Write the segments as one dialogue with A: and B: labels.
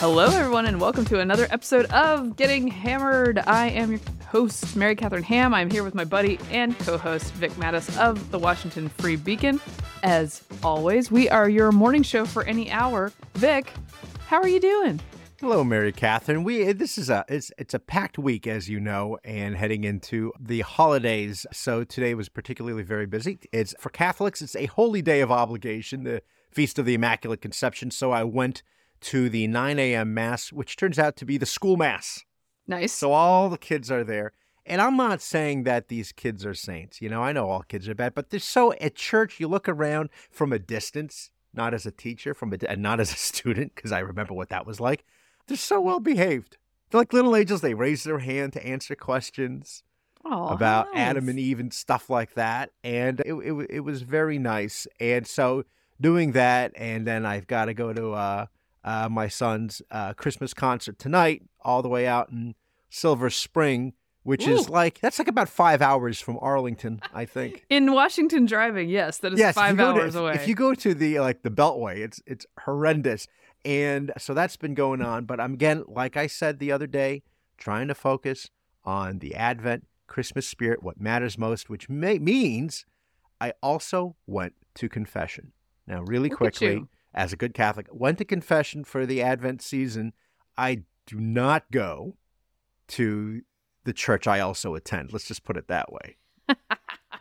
A: Hello, everyone, and welcome to another episode of Getting Hammered. I am your host, Mary Catherine Ham. I'm here with my buddy and co host, Vic Matus of the Washington Free Beacon. As always, we are your morning show for any hour. Vic, how are you doing?
B: Hello, Mary Catherine. We eh, this is a it's it's a packed week, as you know, and heading into the holidays. So today was particularly very busy. It's for Catholics. It's a holy day of obligation, the feast of the Immaculate Conception. So I went to the 9 a.m. mass, which turns out to be the school mass.
A: Nice.
B: So all the kids are there. And I'm not saying that these kids are saints. You know, I know all kids are bad, but they're so at church, you look around from a distance, not as a teacher, from a, and not as a student, because I remember what that was like. They're so well behaved. They're like little angels. They raise their hand to answer questions
A: oh,
B: about
A: nice.
B: Adam and Eve and stuff like that. And it, it, it was very nice. And so doing that, and then I've got to go to uh, uh, my son's uh, Christmas concert tonight, all the way out in Silver Spring, which
A: Ooh.
B: is like that's like about five hours from Arlington, I think.
A: In Washington driving, yes, that is
B: yes,
A: five
B: go to-
A: hours away.
B: If you go to the like the Beltway, it's it's horrendous. And so that's been going on. But I'm again, like I said the other day, trying to focus on the Advent Christmas spirit, what matters most, which may, means I also went to confession. Now, really
A: Look
B: quickly. As a good Catholic, went to confession for the Advent season. I do not go to the church I also attend. Let's just put it that way.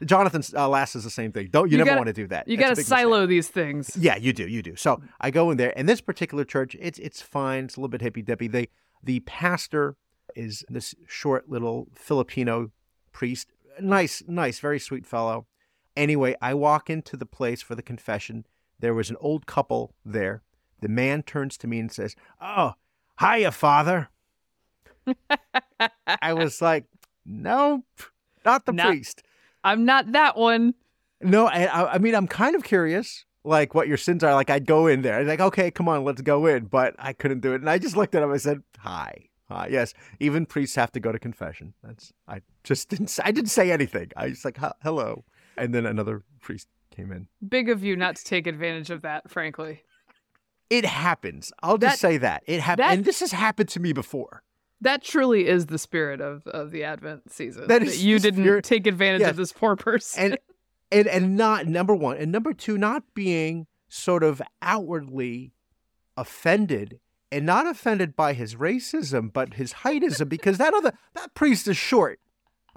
B: Jonathan uh, Lass is the same thing. Don't you,
A: You
B: never
A: gotta-
B: want to do that.
A: you got to
B: big mistake.
A: silo these things.
B: Yeah, you do, you do. So I go in there, and this particular church, it's it's fine. It's a little bit hippy dippy. They the pastor is this short little Filipino priest. Nice, nice, very sweet fellow. Anyway, I walk into the place for the confession. There was an old couple there. The man turns to me and says, "Oh, hiya, father." I was like, Nope, not the
A: Not-
B: priest."
A: I'm not that one.
B: No, I, I I mean, I'm kind of curious, like what your sins are. Like, I'd go in there. I'd like, okay, come on, let's go in. But I couldn't do it. And I just looked at him. I said, hi. Hi. Yes, even priests have to go to confession. That's, I just didn't, I didn't say anything. I just like, hello. And then another priest came in.
A: Big of you not to take advantage of that, frankly.
B: It happens. I'll just say that. It happened.
A: that-
B: And this has happened to me before.
A: That truly is the spirit of, of the Advent season.
B: That is
A: you didn't
B: spirit-
A: take advantage
B: Yes.
A: of this poor person.
B: and and and not number one and number two not being sort of outwardly offended and not offended by his racism but his heightism because that other that priest is short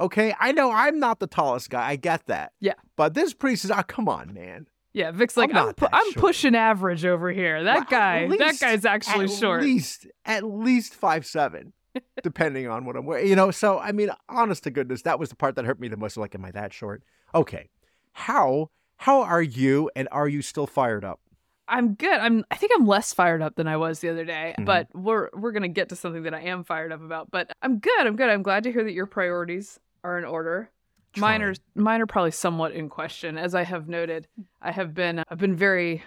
B: okay i know i'm not the tallest guy i get that
A: Yeah.
B: but this priest is oh come on man
A: yeah, Vic's like,
B: I'm
A: I'm, pu- I'm pushing average over here. That
B: Well,
A: guy, that guy's actually
B: at
A: short.
B: At least at least five seven depending on what i'm wearing you know so i mean honest to goodness that was the part that hurt me the most like am i that short okay how how are you and are you still fired up
A: I'm good. I'm. I think I'm less fired up than I was the other day.
B: Mhm.
A: But we're we're gonna get to something that I am fired up about. But I'm good. I'm good. I'm glad to hear that your priorities are in order. Mine are mine are probably somewhat in question, as I have noted. I have been I've been very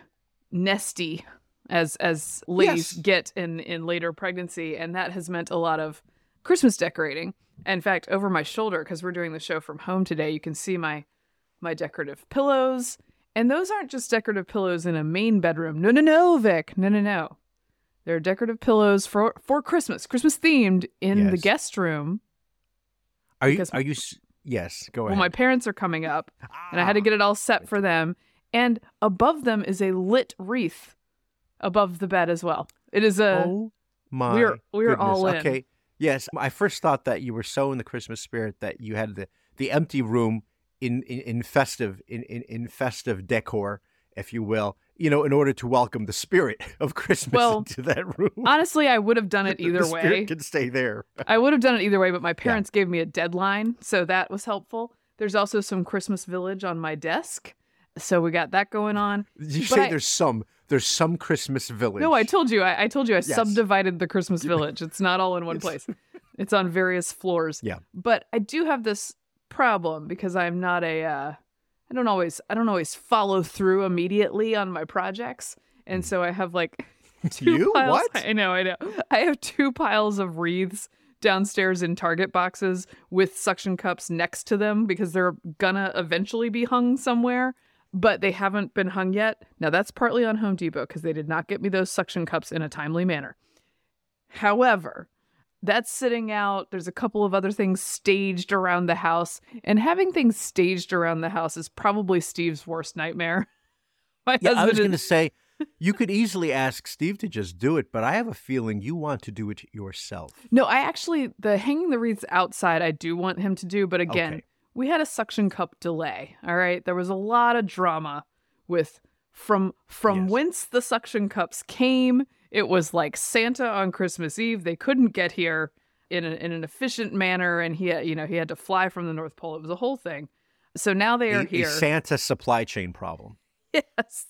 A: nesty as as ladies
B: Yes.
A: get in in later pregnancy, and that has meant a lot of Christmas decorating. In fact, over my shoulder, because we're doing the show from home today, you can see my my decorative pillows. And those aren't just decorative pillows in a main bedroom. No, no, no, Vic. No, no, no. They're decorative pillows for for Christmas, Christmas themed in the guest room.
B: Are you? Are you? Yes. Go ahead.
A: Well, my parents are coming up, and I had to ah, get it all set for them. And above them is a lit wreath above the bed as well. It is a
B: oh my.
A: we're- we're all in.
B: Okay. Yes. I first thought that you were so in the Christmas spirit that you had the the empty room in in, in festive in, in in festive decor, if you will. You know, in order to welcome the spirit of Christmas
A: Well,
B: into that room.
A: honestly, I would have done it
B: The
A: either
B: spirit
A: way.
B: can stay there.
A: I would have done it either way, but my parents gave me a deadline, so that was helpful. There's also some Christmas Village on my desk, so we got that going on.
B: Did you
A: But
B: say
A: I-
B: there's some there's some Christmas village?
A: No, I told you. I, I told you I
B: Yes.
A: subdivided the Christmas village. It's not all in one place. It's on various floors.
B: Yeah.
A: But I do have this problem because I'm not a. Uh, I don't always. I don't always follow through immediately on my projects, and mm. so I have like two
B: You?
A: piles.
B: What?
A: I know. I know. I have two piles of wreaths downstairs in Target boxes with suction cups next to them because they're gonna eventually be hung somewhere but they haven't been hung yet. Now that's partly on Home Depot because they did not get me those suction cups in a timely manner. However, that's sitting out. There's a couple of other things staged around the house, and having things staged around the house is probably Steve's worst nightmare. My
B: Yeah, I was
A: husband
B: going to say you could easily ask Steve to just do it, but I have a feeling you want to do it yourself.
A: No, I actually the hanging the wreaths outside I do want him to do, but again,
B: Okay.
A: we had a suction cup delay. All right. There was a lot of drama with from from
B: Yes.
A: whence the suction cups came. It was like Santa on Christmas Eve. They couldn't get here in, a, in an efficient manner, and he, had, you know, he had to fly from the North Pole. It was a whole thing. So now they are here.
B: Santa supply chain problem.
A: yes.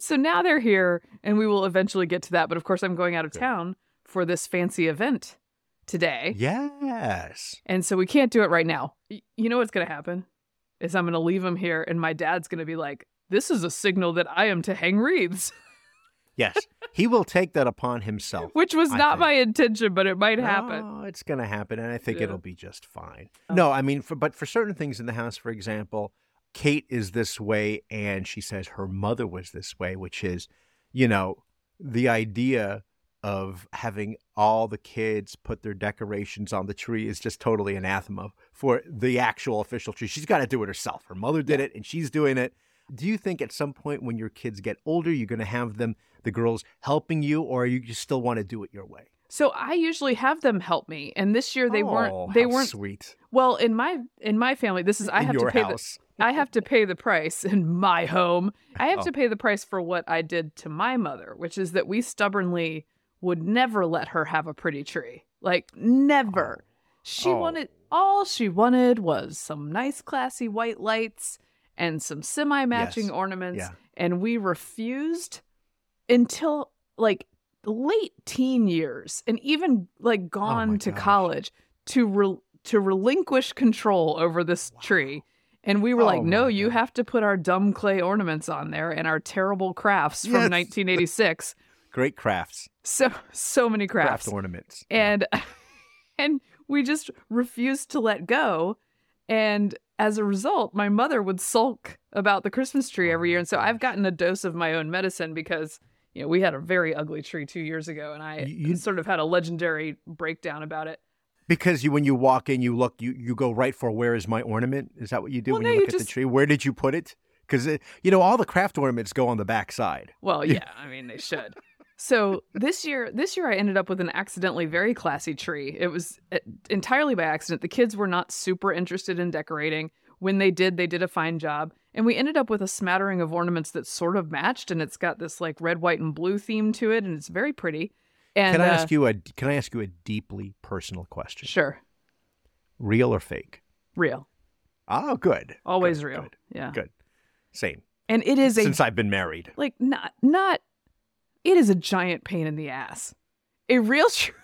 A: So now they're here, and we will eventually get to that. But of course, I'm going out of town for this fancy event today.
B: Yes.
A: And so we can't do it right now. Y- You know what's going to happen? Is I'm going to leave him here and my dad's going to be like, "This is a signal that I am to hang wreaths,"
B: Yes. he will take that upon himself.
A: which was
B: I
A: not
B: think.
A: my intention, but it might happen.
B: Oh, it's going to happen, and I think
A: Yeah.
B: it'll be just fine. Oh. No, I mean, for, but for certain things in the house, for example, Kate is this way, and she says her mother was this way, which is, you know, the idea of having all the kids put their decorations on the tree is just totally anathema for the actual official tree. She's got to do it herself. Her mother did it, and she's doing it. Do you think at some point when your kids get older, you're going to have them, the girls, helping you, or you just still want to do it your way?
A: So I usually have them help me, and this year they
B: Oh,
A: weren't. They weren't.
B: sweet.
A: Well, in my in my family, this is I
B: in
A: have to pay the. I have to pay the price in my home. I have
B: Oh.
A: to pay the price for what I did to my mother, which is that we stubbornly would never let her have a pretty tree. Like never. Oh. She
B: Oh.
A: wanted all she wanted was some nice classy white lights and some semi-matching
B: Yes.
A: ornaments
B: Yeah.
A: and we refused until like late teen years and even like oh gone
B: Oh
A: to
B: gosh.
A: college to re- to relinquish control over this tree and we were
B: Oh
A: like no you have to put our dumb clay ornaments on there and our terrible crafts from
B: Yes.
A: 1986
B: Great crafts,
A: so so many crafts
B: craft ornaments.
A: and and we just refused to let go and as a result my mother would sulk about the christmas tree oh every year and so i've gotten a dose of my own medicine because you know we had a very ugly tree two years ago and i
B: You- you-
A: sort of had a legendary breakdown about it
B: Because you, when you walk in, you look, you, you go right for where is my ornament? Is that what you do
A: Well,
B: when
A: no,
B: you
A: you
B: look at
A: just-
B: the tree? Where did you put it? Because you know all the craft ornaments go on the back side.
A: well yeah i mean they should so this year this year i ended up with an accidentally very classy tree it was uh, entirely by accident the kids were not super interested in decorating when they did they did a fine job and we ended up with a smattering of ornaments that sort of matched and it's got this like red white and blue theme to it and it's very pretty and
B: Can I
A: uh,
B: ask you a Can I ask you a deeply personal question?
A: sure
B: Real or fake?
A: real
B: Oh, good.
A: always
B: Good,
A: real
B: Good.
A: yeah
B: good. Same.
A: and it is a
B: Since I've been married.
A: like not not it is a giant pain in the ass a real tree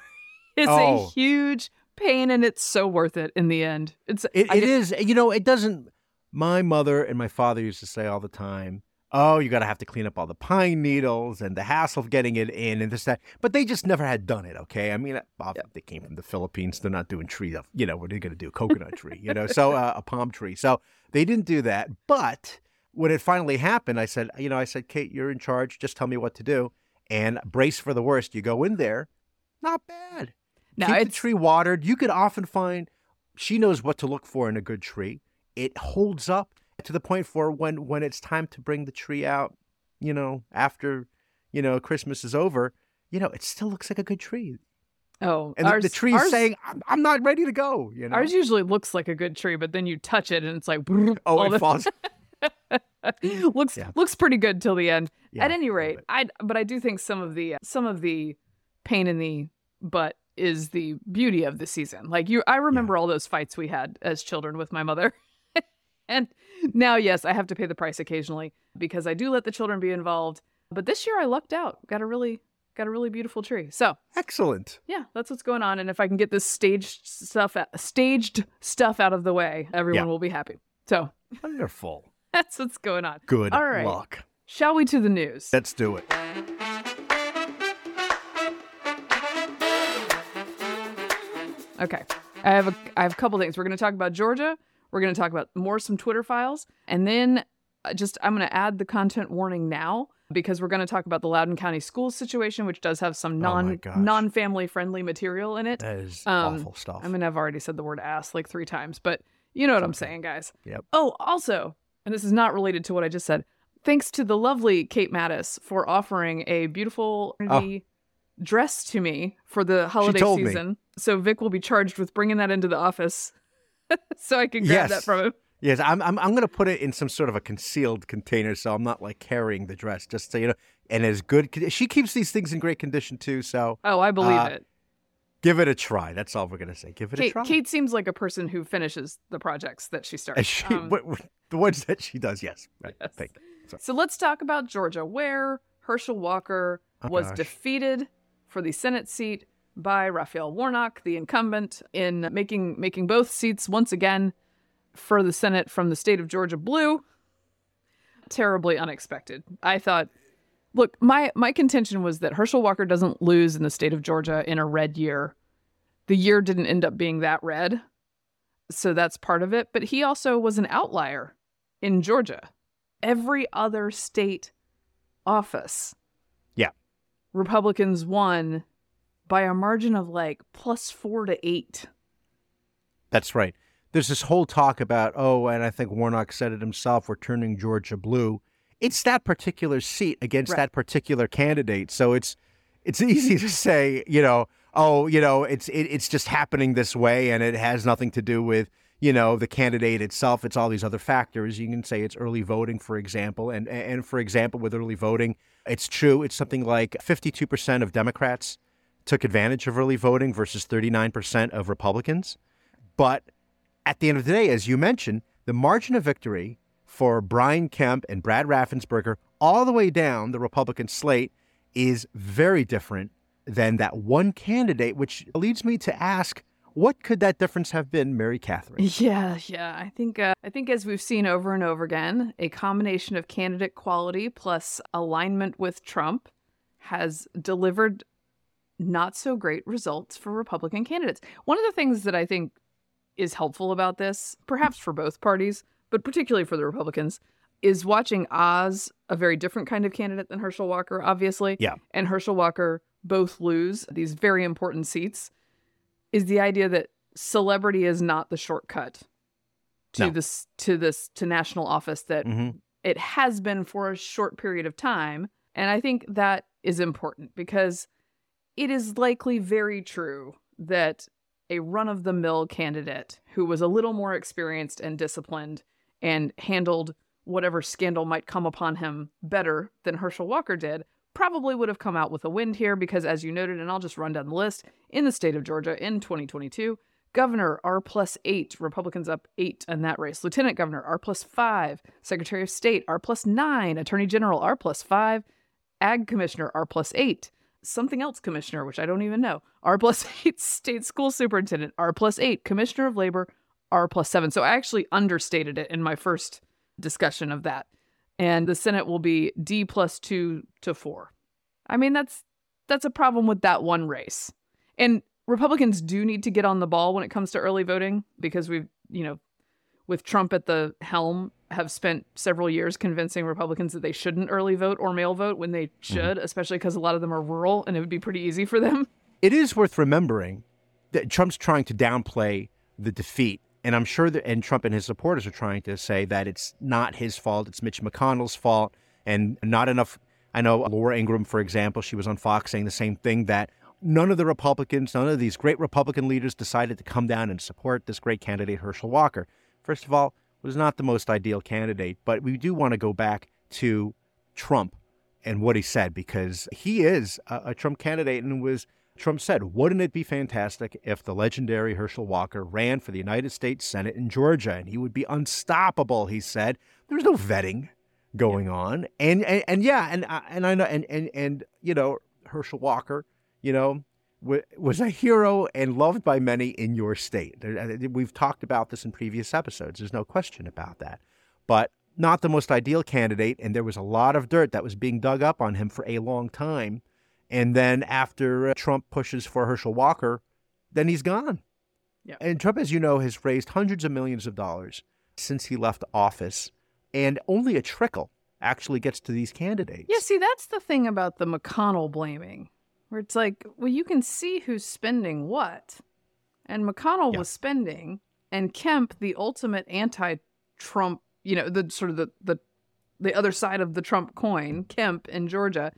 A: is a
B: Oh.
A: huge pain and it's so worth it in the end it's
B: It, it is. You know, it doesn't. My mother and my father used to say all the time, "Oh, you got to have to clean up all the pine needles and the hassle of getting it in and this that." But they just never had done it. Okay, I mean, uh, they came from the Philippines. They're not doing tree. Of, you know, what are they going to do? Coconut tree. You know, so uh, a palm tree. So they didn't do that. But when it finally happened, I said, you know, I said, Kate, you're in charge. Just tell me what to do and brace for the worst. You go in there, not bad.
A: now
B: Keep the tree watered. You could often find she knows what to look for in a good tree. It holds up to the point for when when it's time to bring the tree out, you know, after, you know, Christmas is over, you know, it still looks like a good tree.
A: oh
B: And the-
A: ours,
B: the tree is saying, I'm, I'm not ready to go, you know.
A: ours usually looks like a good tree but then you touch it and it's like
B: oh, it
A: the-
B: falls.
A: looks
B: Yeah.
A: looks pretty good till the end.
B: Yeah,
A: at any rate i but i do think some of the some of the pain in the butt is the beauty of the season. Like you i remember all those fights we had as children with my mother. And now yes i have to pay the price occasionally because i do let the children be involved. But this year i lucked out got a really got a really beautiful tree. So
B: Excellent.
A: yeah that's what's going on. And if i can get this staged stuff staged stuff out of the way everyone
B: Yeah.
A: will be happy. So
B: Wonderful.
A: that's what's going on
B: Good
A: All right.
B: luck.
A: shall we to the news
B: Let's do it.
A: Okay. I have a I have a couple things. We're going to talk about Georgia. We're going to talk about more some Twitter files, and then uh, just I'm going to add the content warning now. because we're going to talk about the Loudoun County Schools situation, which does have some
B: Oh
A: non
B: gosh.
A: non family friendly material in it.
B: That is
A: Um,
B: awful stuff.
A: I mean, I've already said the word ass like three times, but you know what I'm saying, guys.
B: Yep.
A: Oh, also, and this is not related to what I just said. Thanks to the lovely Kate Matus for offering a beautiful
B: Oh.
A: dress to me for the holiday
B: told me.
A: season. So Vic will be charged with bringing that into the office, so I can grab
B: Yes.
A: that from him.
B: Yes, I'm I'm I'm gonna put it in some sort of a concealed container, so I'm not like carrying the dress. Just so you know, and as good. She keeps these things in great condition too. So
A: Oh, I believe
B: Uh,
A: it.
B: Give it a try. That's all we're gonna say. Give it a try.
A: Kate seems like a person who finishes the projects that she starts.
B: She,
A: Um,
B: what- what- the ones that she does, yes.
A: Yes.
B: So-
A: So let's talk about Georgia, where Herschel Walker
B: Oh,
A: was
B: gosh.
A: defeated for the Senate seat by Raphael Warnock, the incumbent, in making making both seats once again for the Senate from the state of Georgia blue. Terribly unexpected. I thought look, my my contention was that Herschel Walker doesn't lose in the state of Georgia in a red year. The year didn't end up being that red. So that's part of it, but he also was an outlier in Georgia. Every other state office.
B: Yeah.
A: Republicans won by a margin of like plus 4 to 8.
B: That's right. There's this whole talk about, oh, and I think Warnock said it himself, we're turning Georgia blue. It's that particular seat against
A: Right.
B: that particular candidate. So it's it's easy to say, you know, oh, you know, it's it, it's just happening this way and it has nothing to do with, you know, the candidate itself. It's all these other factors. You can say it's early voting, for example. And and for example, with early voting, it's true. It's something like 52% of Democrats took advantage of early voting versus 39% of Republicans. But at the end of the day, as you mentioned, the margin of victory for Brian Kemp and Brad Raffensperger all the way down the Republican slate is very different than that one candidate, which leads me to ask, what could that difference have been, Mary Catherine?
A: Yeah, yeah. I think uh, I think as we've seen over and over again, a combination of candidate quality plus alignment with Trump has delivered not so great results for Republican candidates. One of the things that I think is helpful about this, perhaps for both parties, but particularly for the Republicans, is watching Oz, a very different kind of candidate than Herschel Walker, obviously.
B: Yeah.
A: And Herschel Walker both lose these very important seats, is the idea that celebrity is not the shortcut to
B: No.
A: this to this to national office that
B: Mhm.
A: it has been for a short period of time. And I think that is important because it is likely very true that a run of the mill candidate who was a little more experienced and disciplined and handled whatever scandal might come upon him better than Herschel Walker did probably would have come out with a win here because, as you noted, and I'll just run down the list in the state of Georgia in 2022, governor R plus eight, Republicans up eight in that race, lieutenant governor R plus five, secretary of state R plus nine, attorney general R plus five, ag commissioner R plus eight, something else commissioner, which I don't even know, R plus eight, state school superintendent R plus eight, commissioner of labor R plus seven. So I actually understated it in my first discussion of that. And the Senate will be D plus two to four. I mean, that's that's a problem with that one race. And Republicans do need to get on the ball when it comes to early voting because we've, you know, with Trump at the helm, have spent several years convincing Republicans that they shouldn't early vote or mail vote when they mm-hmm. should, especially because a lot of them are rural and it would be pretty easy for them.
B: It is worth remembering that Trump's trying to downplay the defeat. And I'm sure that, and Trump and his supporters are trying to say that it's not his fault, it's Mitch McConnell's fault, and not enough. I know Laura Ingraham, for example, she was on Fox saying the same thing that none of the Republicans, none of these great Republican leaders decided to come down and support this great candidate, Herschel Walker. First of all, was not the most ideal candidate, but we do want to go back to Trump and what he said because he is a, a Trump candidate and was Trump said, wouldn't it be fantastic if the legendary Herschel Walker ran for the United States Senate in Georgia and he would be unstoppable, he said. There was no vetting going on. And, and and yeah, and I- and I know and and and you know, Herschel Walker, you know, wa- was a hero and loved by many in your state. There- uh, We've talked about this in previous episodes. There's no question about that. But not the most ideal candidate, and there was a lot of dirt that was being dug up on him for a long time. And then after uh, Trump pushes for Herschel Walker, then he's gone.
A: Yeah.
B: And Trump, as you know, has raised hundreds of millions of dollars since he left office, and only a trickle actually gets to these candidates.
A: Yeah, see, that's the thing about the McConnell blaming, where it's like, well, you can see who's spending what. And McConnell
B: Yeah.
A: was spending, and Kemp, the ultimate anti Trump, you know, the sort of the, the the other side of the Trump coin, Kemp in Georgia,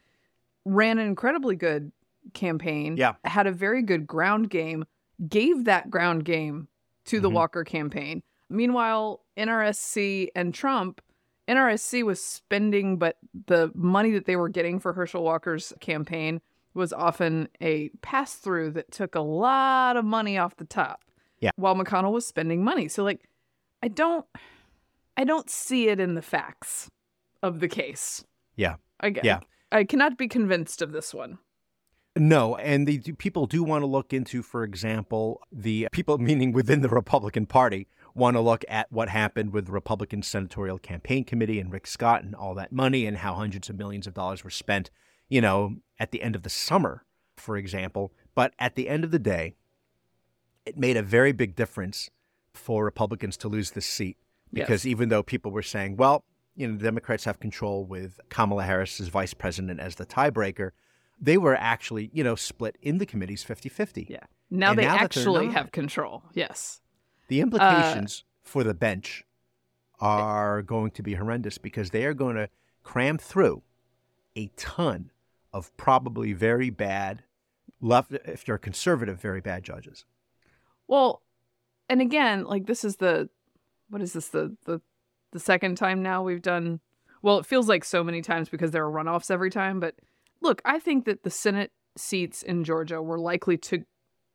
A: ran an incredibly good campaign.
B: Yeah.
A: Had a very good ground game, gave that ground game to the
B: Mhm.
A: Walker campaign. Meanwhile, NRSC and Trump, NRSC was spending, but the money that they were getting for Herschel Walker's campaign was often a pass through that took a lot of money off the top.
B: Yeah.
A: While McConnell was spending money. So like I don't I don't see it in the facts of the case.
B: Yeah.
A: I, guess.
B: Yeah.
A: I, I cannot be convinced of this one.
B: No, and the people do want to look into, for example, the people, meaning within the Republican Party, want to look at what happened with the Republican Senatorial Campaign Committee and Rick Scott and all that money and how hundreds of millions of dollars were spent, you know, at the end of the summer, for example. But at the end of the day, it made a very big difference for Republicans to lose this seat because
A: Yes.
B: even though people were saying, well, you know, the Democrats have control with Kamala Harris as vice president as the tiebreaker, they were actually, you know, split in the committees 50 50.
A: Yeah. Now
B: And
A: they
B: now
A: actually
B: not-
A: have control. Yes.
B: The uh, implications for the bench are going to be horrendous because they are going to cram through a ton of probably very bad, left, if you're a conservative, very bad judges.
A: Well, and again, like this is the what is this the the the second time now we've done well, it feels like so many times because there are runoffs every time, but look, I think that the Senate seats in Georgia were likely to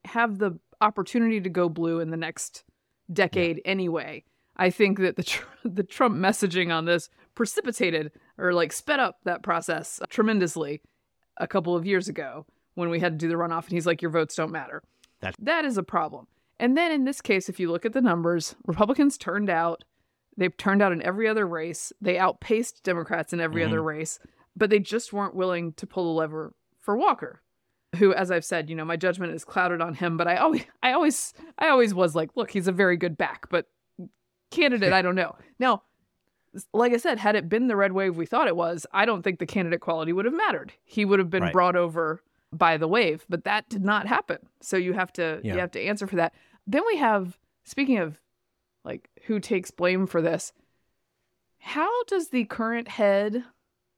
A: have the opportunity to go blue in the next decade anyway. I think that the tr- the Trump messaging on this precipitated or like sped up that process tremendously a couple of years ago when we had to do the runoff and he's like your votes don't matter.
B: That's-
A: that is a problem. And then in this case if you look at the numbers, Republicans turned out they've turned out in every other race. They outpaced Democrats in every
B: Mhm.
A: other race, but they just weren't willing to pull the lever for Walker who as i've said you know my judgment is clouded on him but i always i always i always was like look he's a very good back but candidate i don't know now like i said had it been the red wave we thought it was i don't think the candidate quality would have mattered he would have been
B: Right.
A: brought over by the wave but that did not happen so you have to
B: Yeah.
A: you have to answer for that then we have speaking of who takes blame for this how does the current head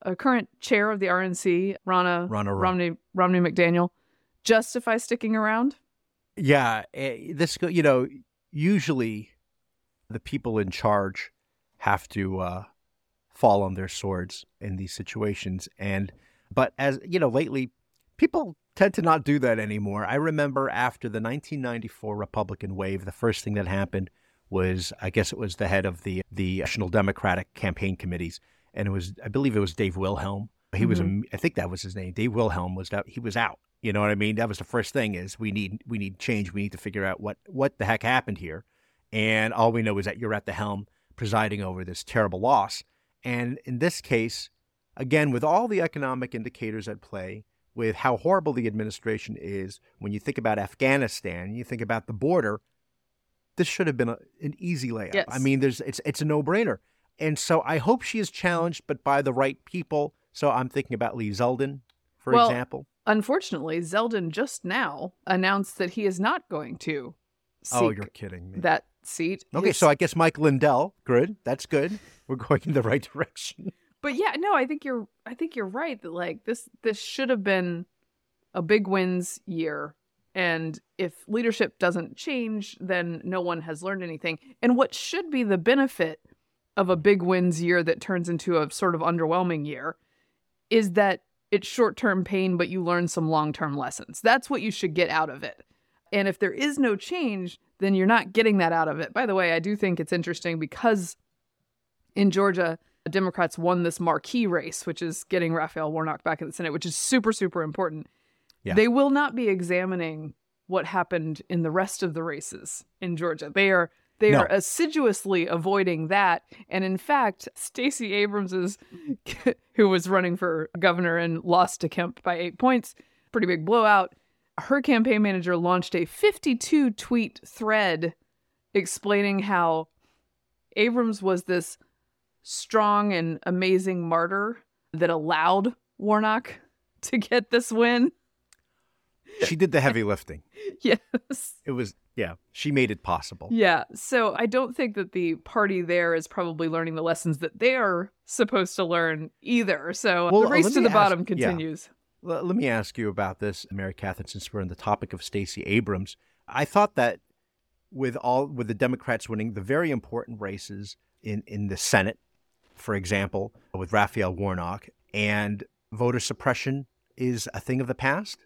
A: a current chair of the rnc rana
B: Ronna
A: Romney Romney McDaniel justify sticking around?
B: Yeah, eh, this you know usually the people in charge have to uh, fall on their swords in these situations, and but as you know lately, people tend to not do that anymore. I remember after the 1994 Republican wave, the first thing that happened was I guess it was the head of the the National Democratic campaign committees, and it was I believe it was Dave Wilhelm. He was mm-hmm. a, I think that was his name. Dave Wilhelm was that he was out. You know what I mean? That was the first thing is we need we need change. We need to figure out what what the heck happened here. And all we know is that you're at the helm presiding over this terrible loss. And in this case, again, with all the economic indicators at play, with how horrible the administration is, when you think about Afghanistan, you think about the border, this should have been a, an easy layup.
A: Yes.
B: I mean, there's it's it's a no brainer. And so I hope she is challenged, but by the right people. So I'm thinking about Lee Zeldin, for
A: Well,
B: example.
A: Unfortunately, Zeldin just now announced that he is not going to oh, seek
B: Oh, you're kidding me.
A: that seat.
B: Okay,
A: His-
B: so I guess Mike Lindell, good. That's good. We're going in the right direction.
A: but yeah, no, I think you're I think you're right that like this this should have been a big wins year. And if leadership doesn't change, then no one has learned anything. And what should be the benefit of a big wins year that turns into a sort of underwhelming year is that it's short term pain, but you learn some long term lessons. That's what you should get out of it. And if there is no change, then you're not getting that out of it. By the way, I do think it's interesting because in Georgia, Democrats won this marquee race, which is getting Raphael Warnock back in the Senate, which is super, super important.
B: Yeah.
A: They will not be examining what happened in the rest of the races in Georgia. They are they
B: No.
A: are assiduously avoiding that. And in fact, Stacey Abrams's who was running for governor and lost to Kemp by 8 points, pretty big blowout. Her campaign manager launched a 52 tweet thread explaining how Abrams was this strong and amazing martyr that allowed Warnock to get this win.
B: She did the heavy lifting.
A: yes.
B: It was, yeah, she made it possible.
A: Yeah. So I don't think that the party there is probably learning the lessons that they are supposed to learn either. So
B: Well,
A: the race to the bottom
B: ask- yeah.
A: continues.
B: L- Let me ask you about this, Mary Catherine, since we're on the topic of Stacey Abrams. I thought that with all with the Democrats winning the very important races in, in the Senate, for example, with Raphael Warnock, and voter suppression is a thing of the past.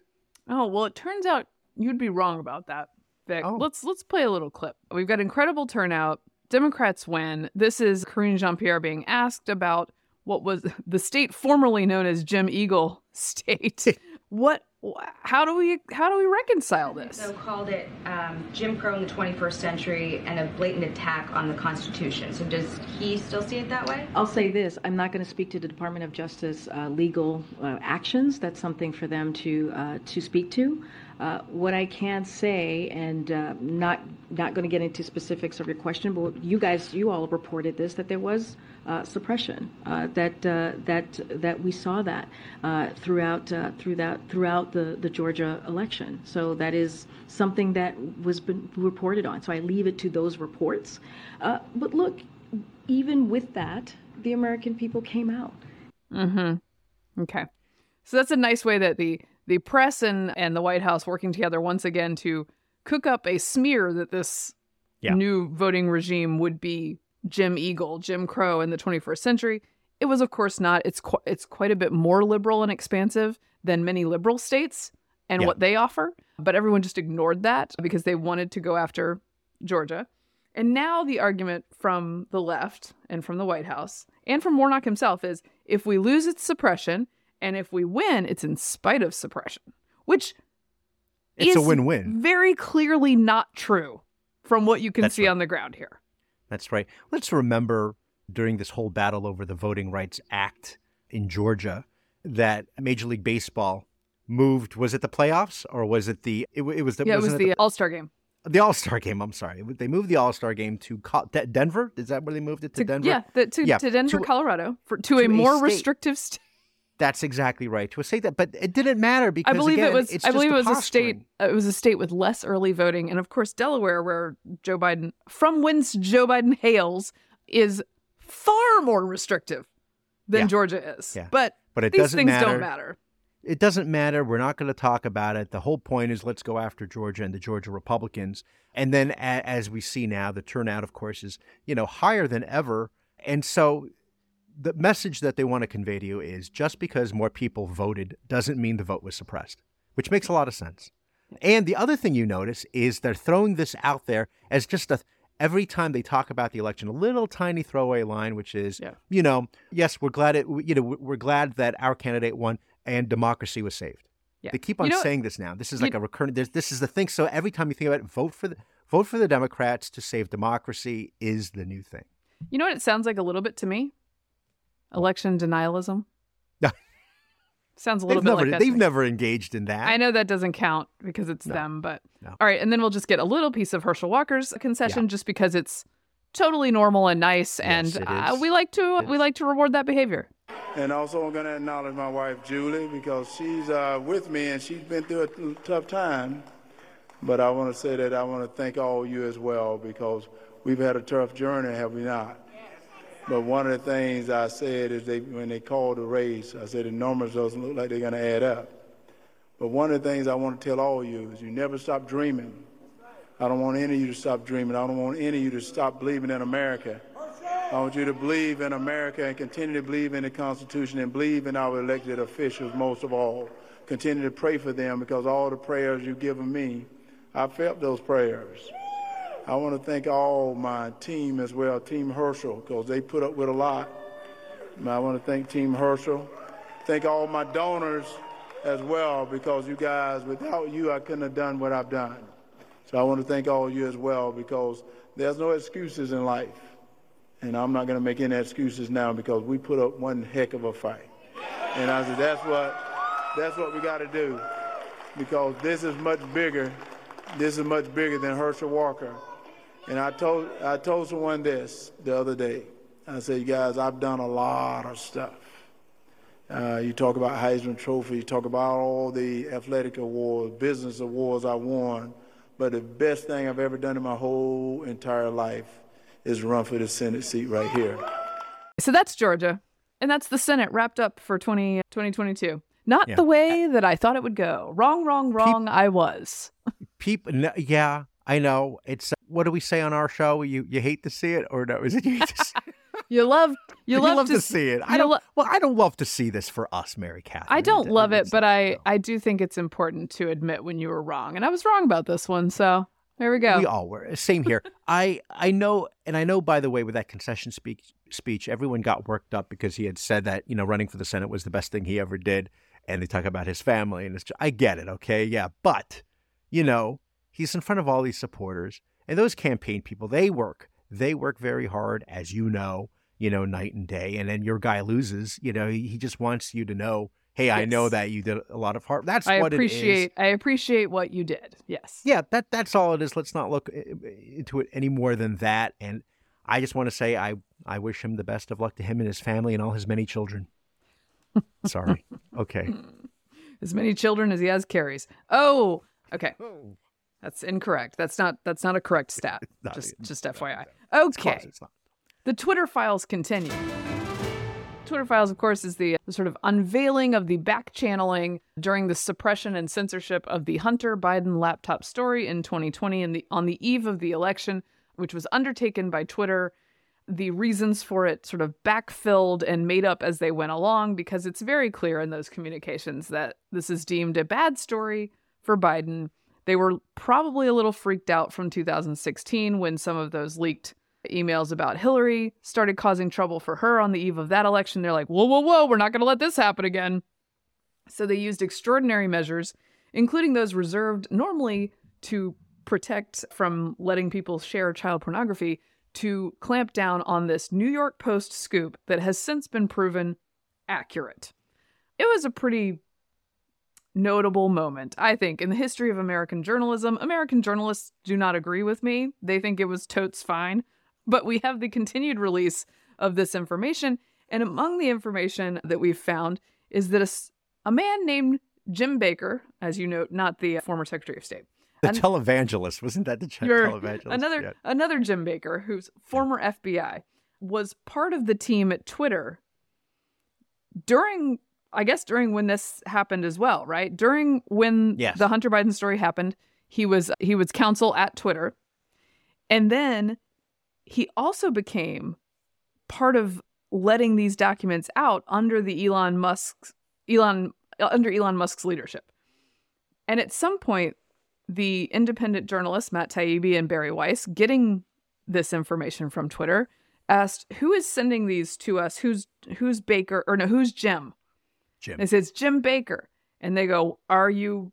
A: Oh, well, it turns out you'd be wrong about that, Vic.
B: Oh.
A: Let's let's play a little clip. We've got incredible turnout. Democrats win. This is Karine Jean-Pierre being asked about what was the state formerly known as Jim Eagle State. what how do we how do we reconcile this?
C: So called it um, Jim Crow in the 21st century and a blatant attack on the Constitution. So does he still see it that way?
D: I'll say this I'm not going to speak to the Department of Justice uh, legal uh, actions. That's something for them to, uh, to speak to. Uh, what I can say, and uh, not not going to get into specifics of your question, but you guys, you all reported this that there was uh, suppression. Uh, that uh, that that we saw that throughout through that throughout the, the Georgia election. So that is something that was been reported on. So I leave it to those reports. But look, even with that, the American people came out.
A: Mm-hmm. Okay. So that's a nice way that the the press and and the White House working together once again to cook up a smear that this
B: Yeah.
A: new voting regime would be Jim Eagle, Jim Crow in the 21st century. It was, of course, not. It's qu- it's quite a bit more liberal and expansive than many liberal states and
B: Yeah.
A: what they offer. But everyone just ignored that because they wanted to go after Georgia. And now the argument from the left and from the White House and from Warnock himself is if we lose, it's suppression. And if we win, it's in spite of suppression, which
B: It's a win-win.
A: Very clearly not true from what you can
B: That's
A: see
B: right.
A: on the ground here.
B: That's right. Let's remember during this whole battle over the Voting Rights Act in Georgia that Major League Baseball moved. Was it the playoffs or was it the? It, it was the.
A: Yeah, it was
B: wasn't
A: the All Star game.
B: the All Star game. I'm sorry, they moved the All Star game to Co- De- Denver. Is that where they moved it to,
A: To-
B: Denver?
A: Yeah, the, to,
B: Yeah,
A: to Denver,
B: to-
A: Colorado, for, to,
B: to
A: a
B: a
A: more
B: state.
A: restrictive state.
B: That's exactly right. To say that, but it didn't matter because
A: I believe
B: again,
A: it was. I believe it was a state. It was a state with less early voting, and of course Delaware, where Joe Biden, from whence Joe Biden hails, is far more restrictive than
B: Yeah.
A: Georgia is.
B: Yeah.
A: But
B: But it
A: these
B: doesn't
A: things
B: matter.
A: don't matter.
B: it doesn't matter. We're not going to talk about it. The whole point is let's go after Georgia and the Georgia Republicans. And then, as we see now, the turnout, of course, is you know higher than ever. And so, the message that they want to convey to you is just because more people voted doesn't mean the vote was suppressed, which makes a lot of sense. And the other thing you notice is they're throwing this out there as just a every time they talk about the election, a little tiny throwaway line, which is,
A: Yeah.
B: you know, yes, we're glad it, you know, we're glad that our candidate won and democracy was saved.
A: Yeah.
B: They keep
A: You
B: on
A: know
B: saying this now. This is
A: you-
B: like a recurrent. This, this is the thing. So every time you think about it, vote for the vote for the Democrats to save democracy is the new thing.
A: You know what it sounds like a little bit to me? Election denialism. Sounds a little
B: They've
A: bit
B: never
A: like that.
B: they've never engaged in that.
A: I know that doesn't count because it's
B: No.
A: them, but
B: No.
A: all right. And then we'll just get a little piece of Herschel Walker's concession, just because it's totally normal and nice, and uh, we like to
B: It
A: we like to reward that behavior.
E: And also, I'm going to acknowledge my wife, Julie, because she's uh, with me and she's been through a t- tough time. But I want to say that I want to thank all you as well because we've had a tough journey, have we not? But one of the things I said is they, when they called the race, I said the numbers doesn't look like they're going to add up. But one of the things I want to tell all of you is you never stop dreaming. I don't want any of you to stop dreaming. I don't want any of you to stop believing in America. I want you to believe in America and continue to believe in the Constitution and believe in our elected officials most of all. Continue to pray for them because all the prayers you've given me, I felt those prayers. I want to thank all my team as well, Team Herschel, because they put up with a lot. I want to thank Team Herschel. Thank all my donors as well, because you guys, without you, I couldn't have done what I've done. So I want to thank all of you as well, because there's no excuses in life. And I'm not going to make any excuses now because we put up one heck of a fight. And I said, that's what, that's what we got to do because this is much bigger. This is much bigger than Herschel Walker. And I told, I told someone this the other day. I say, guys, I've done a lot of stuff. Uh, you talk about Heisman Trophy, you talk about all the athletic awards, business awards I won, but the best thing I've ever done in my whole entire life is run for the Senate seat right here.
A: So that's Georgia. And that's the Senate wrapped up for 20, 2022. Not
B: Yeah.
A: the way that I thought it would go. Wrong, wrong, wrong. I was.
B: People, no, yeah, I know. It's what do we say on our show? You you hate to see it, or no? Is it you hate to see?
A: You love you,
B: You
A: love,
B: to,
A: to,
B: see it. I don't.
A: lo-
B: well, I don't love to see this for us, Mary Catherine.
A: I don't love it, but I
B: so.
A: I do think it's important to admit when you were wrong, and I was wrong about this one. So there we go.
B: We all were. Same here. I I know, and I know. By the way, with that concession speech, speech, everyone got worked up because he had said that you know running for the Senate was the best thing he ever did, and they talk about his family, and it's. I get it, okay, yeah, but you know, he's in front of all these supporters, and those campaign people. They work. They work very hard, as you know. You know, night and day, and then your guy loses. You know, he, he just wants you to know. Hey, I know that you did a lot of hard. That's
A: I
B: what it is.
A: appreciate I appreciate what you did. Yes.
B: Yeah, that that's all it is. Let's not look i- i- into it any more than that. And I just want to say I I wish him the best of luck to him and his family and all his many children. Sorry. Okay.
A: As many children as he has carries. Oh, okay. Oh. That's incorrect. That's not that's not a correct stat. Just FYI. Okay.
B: close, it's not.
A: The Twitter files continue. Twitter files, of course, is the, the sort of unveiling of the back channeling during the suppression and censorship of the Hunter Biden laptop story in 2020 and the on the eve of the election, which was undertaken by Twitter. The reasons for it sort of backfilled and made up as they went along because it's very clear in those communications that this is deemed a bad story for Biden. They were probably a little freaked out from 2016 when some of those leaked emails about Hillary started causing trouble for her on the eve of that election. They're like, whoa, whoa, whoa, we're not going to let this happen again. So they used extraordinary measures, including those reserved normally to protect from letting people share child pornography, to clamp down on this New York Post scoop that has since been proven accurate. It was a pretty notable moment, I think, in the history of American journalism. American journalists do not agree with me. They think it was totes fine. But we have the continued release of this information. And among the information that we've found is that a man named Jim Baker, as you note, not the uh, former Secretary of State,
B: The
A: And-
B: televangelist wasn't that the ch- televangelist?
A: another
B: Yeah.
A: another Jim Baker, who's former FBI, was part of the team at Twitter during I guess during when this happened as well, right? During when
B: Yes.
A: the Hunter Biden story happened, he was he was counsel at Twitter. And then he also became part of letting these documents out under the Elon Musk's Elon under Elon Musk's leadership. And at some point, the independent journalists Matt Taibbi and Bari Weiss, getting this information from Twitter, asked, "Who is sending these to us? Who's who's Baker or no? Who's Jim?"
B: Jim.
A: They say it's Jim Baker, and they go, "Are you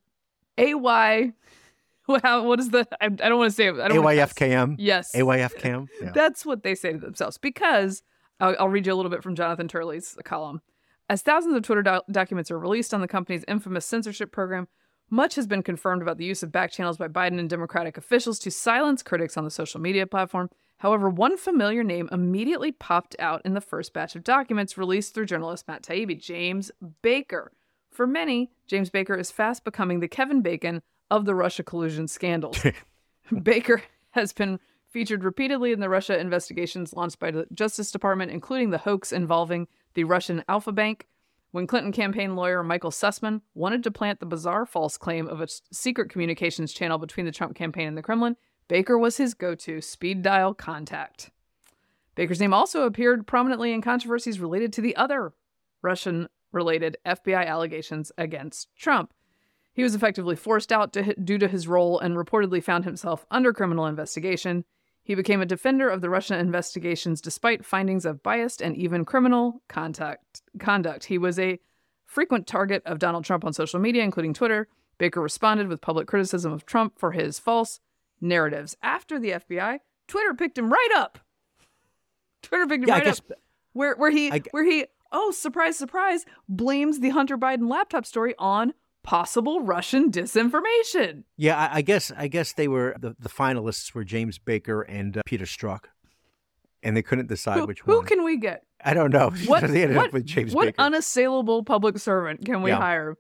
A: AY? Well, what is the? I, I don't want to say it. I don't.
B: AYFKM.
A: Yes,
B: AYFKM. Yeah.
A: that's what they say to themselves because I'll, I'll read you a little bit from Jonathan Turley's column. As thousands of Twitter doc- documents are released on the company's infamous censorship program, much has been confirmed about the use of back channels by Biden and Democratic officials to silence critics on the social media platform. However, one familiar name immediately popped out in the first batch of documents released through journalist Matt Taibbi, James Baker. For many, James Baker is fast becoming the Kevin Bacon of the Russia collusion scandals. Baker has been featured repeatedly in the Russia investigations launched by the Justice Department, including the hoax involving the Russian Alpha Bank. When Clinton campaign lawyer Michael Sussmann wanted to plant the bizarre false claim of a secret communications channel between the Trump campaign and the Kremlin, Baker was his go to speed dial contact. Baker's name also appeared prominently in controversies related to the other Russian related FBI allegations against Trump. He was effectively forced out to, due to his role and reportedly found himself under criminal investigation. He became a defender of the Russian investigations despite findings of biased and even criminal contact, conduct. He was a frequent target of Donald Trump on social media, including Twitter. Baker responded with public criticism of Trump for his false narratives. After the FBI, Twitter picked him right up. Twitter picked him
B: Yeah,
A: right
B: guess
A: up. Where where he
B: I
A: where he oh surprise surprise blames the Hunter Biden laptop story on possible Russian disinformation.
B: Yeah, I, I guess I guess they were the, the finalists were James Baker and uh, Peter Strzok, and they couldn't decide
A: Who,
B: which
A: who
B: one.
A: can we get?
B: I don't know.
A: What,
B: they ended
A: what,
B: up with James
A: what
B: Baker.
A: unassailable public servant can we
B: Yeah.
A: hire?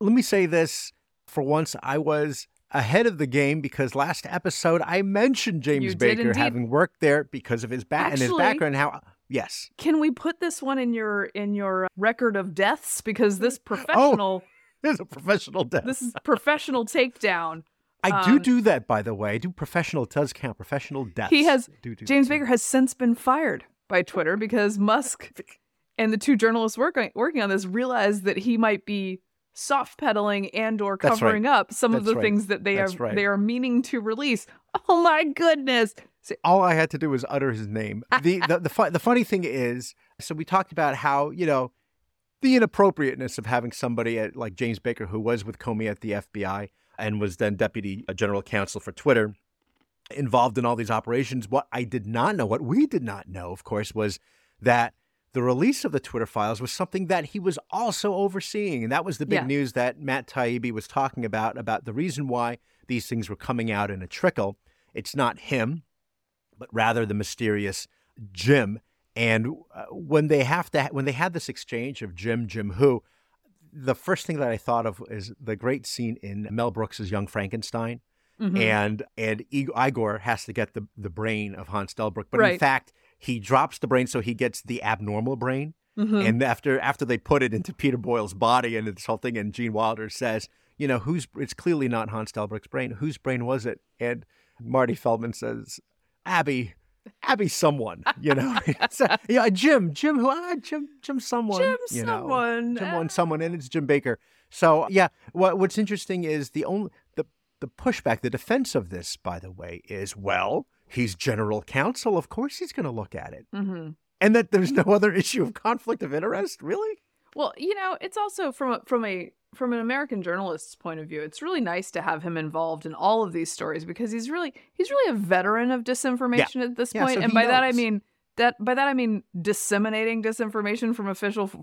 B: Let me say this: for once, I was ahead of the game because last episode I mentioned James
A: You
B: Baker having worked there because of his back and his background. How? Yes.
A: Can we put this one in your in your record of deaths because this professional.
B: Oh.
A: professional
B: There's a professional death.
A: this is professional takedown.
B: I do
A: um,
B: do that, by the way. I do professional. Does count. Professional deaths.
A: He has
B: do, do,
A: James
B: do.
A: Baker has since been fired by Twitter because Musk and the two journalists working working on this realized that he might be soft pedaling and or
B: That's right.
A: covering up some of the
B: right.
A: things that they
B: That's
A: are
B: right.
A: they are meaning to release. Oh my goodness. So-
B: all I had to do was utter his name. The the the, fu- the funny thing is, so we talked about how you know the inappropriateness of having somebody at, like James Baker, who was with Comey at the FBI and was then deputy uh, general counsel for Twitter, involved in all these operations. What I did not know, what we did not know, of course, was that the release of the Twitter files was something that he was also overseeing. And that was the big
A: Yeah.
B: news that Matt Taibbi was talking about, about the reason why these things were coming out in a trickle. It's not him, but rather the mysterious Jim. And uh, when they have to, when they had this exchange of Jim, Jim who, the first thing that I thought of is the great scene in Mel Brooks's Young Frankenstein,
A: Mhm.
B: and and Igor has to get the the brain of Hans Delbruck, but in fact he drops the brain so he gets the abnormal brain.
A: Mhm.
B: And after after they put it into Peter Boyle's body and this whole thing, and Gene Wilder says, you know, who's it's clearly not Hans Delbruck's brain. Whose brain was it? And Marty Feldman says, Abby, Abby, someone, you know, yeah, Jim, Jim, who, ah, Jim, Jim, someone,
A: Jim
B: you know,
A: someone,
B: Jim,
A: ah.
B: one, someone, and it's Jim Baker. So yeah, what what's interesting is the only the the pushback, the defense of this, by the way, is well, he's general counsel. Of course, he's going to look at it
A: Mhm.
B: and that there's no other issue of conflict of interest, really?
A: Well, you know, it's also from a, from a from an American journalist's point of view, it's really nice to have him involved in all of these stories because he's really he's really a veteran of disinformation at this
B: Yeah,
A: point.
B: so
A: and by that I mean that by that I mean disseminating disinformation from official f-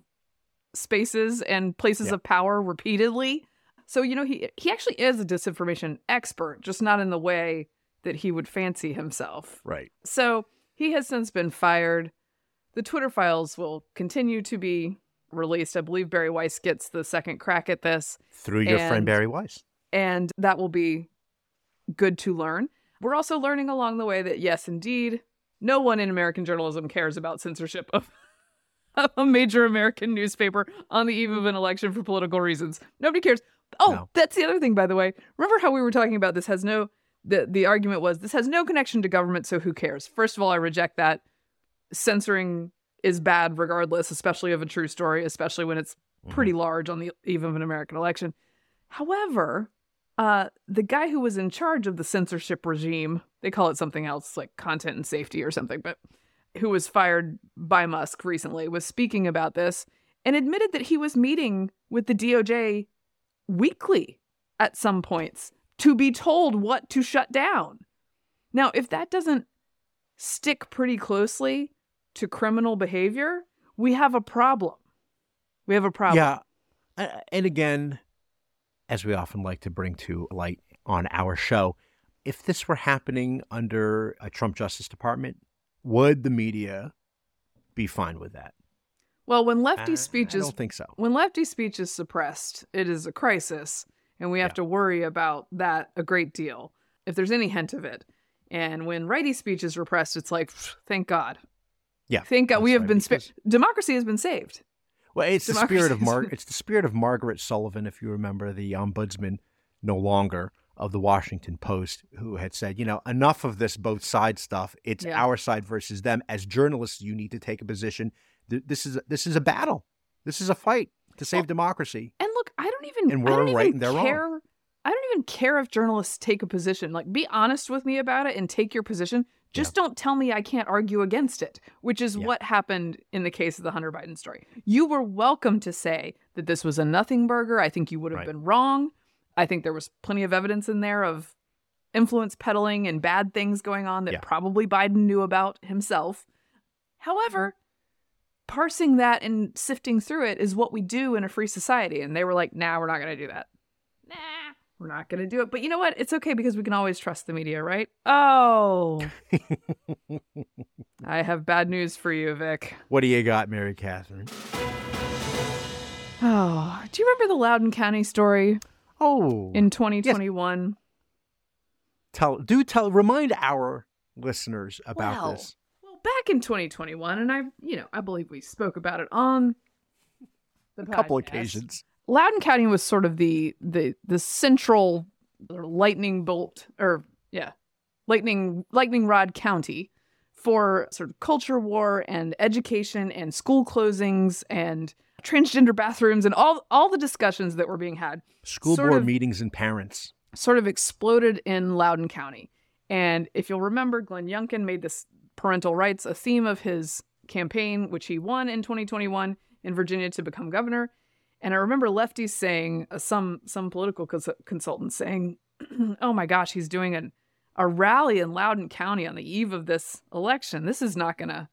A: spaces and places
B: Yeah.
A: of power repeatedly. So, you know, he he actually is a disinformation expert, just not in the way that he would fancy himself.
B: Right.
A: So he has since been fired. The Twitter files will continue to be released. I believe Bari Weiss gets the second crack at this,
B: Through your friend Bari Weiss.
A: and that will be good to learn. We're also learning along the way that, yes, indeed, no one in American journalism cares about censorship of a major American newspaper on the eve of an election for political reasons. Nobody cares. Oh,
B: No.
A: that's the other thing, by the way. Remember how we were talking about this has no the the argument was this has no connection to government, so who cares? First of all, I reject that. Censoring is bad regardless, especially of a true story, especially when it's pretty large on the eve of an American election. However, uh, the guy who was in charge of the censorship regime, they call it something else like content and safety or something, but who was fired by Musk recently was speaking about this and admitted that he was meeting with the DOJ weekly at some points to be told what to shut down. Now, if that doesn't stick pretty closely to criminal behavior, we have a problem. We have a problem.
B: Yeah. Uh, And again, as we often like to bring to light on our show, if this were happening under a Trump Justice Department, would the media be fine with that?
A: Well, when lefty
B: I-
A: speech
B: I don't think so.
A: when lefty speech is suppressed, it is a crisis, and we have
B: Yeah.
A: to worry about that a great deal if there's any hint of it. And when righty speech is repressed, it's like, thank God.
B: Yeah,
A: Thank God we have
B: right,
A: been spared. Democracy has been saved.
B: Well, it's the spirit of
A: Democracy
B: Mar-
A: is-
B: it's the spirit of Margaret Sullivan, if you remember, the ombudsman, no longer of the Washington Post, who had said, you know, enough of this both side stuff. It's
A: Yeah.
B: our side versus them. As journalists, you need to take a position. This is this is a battle. This is a fight to save
A: Well,
B: democracy.
A: And look, I don't even
B: And we're
A: don't
B: right
A: even
B: and they're wrong.
A: I don't even care if journalists take a position. Like be honest with me about it and take your position. Just don't tell me I can't argue against it, which is
B: Yeah.
A: what happened in the case of the Hunter Biden story. You were welcome to say that this was a nothing burger. I think you would have
B: Right.
A: been wrong. I think there was plenty of evidence in there of influence peddling and bad things going on that
B: Yeah.
A: probably Biden knew about himself. However, parsing that and sifting through it is what we do in a free society. And they were like, nah, we're not going to do that. Nah, we're not going to do it. But you know what? It's okay because we can always trust the media, right? Oh. I have bad news for you, Vic.
B: What do you got, Mary Katharine?
A: Oh, do you remember the Loudoun County story
B: Oh,
A: in 2021?
B: tell do tell remind our listeners about
A: Well,
B: this.
A: Back in 2021, and I, you know, I believe we spoke about it on the
B: A couple occasions.
A: Loudoun County was sort of the the the central lightning bolt, or yeah, lightning lightning rod county for sort of culture war and education and school closings and transgender bathrooms and all all the discussions that were being had
B: School board
A: of-
B: meetings and parents.
A: sort of exploded in Loudoun County. And if you'll remember, Glenn Youngkin made this parental rights a theme of his campaign, which he won in 2021 in Virginia to become governor. And I remember lefties saying, uh, some some political cons- consultants saying, "Oh my gosh, he's doing an, a rally in Loudoun County on the eve of this election. This is not gonna,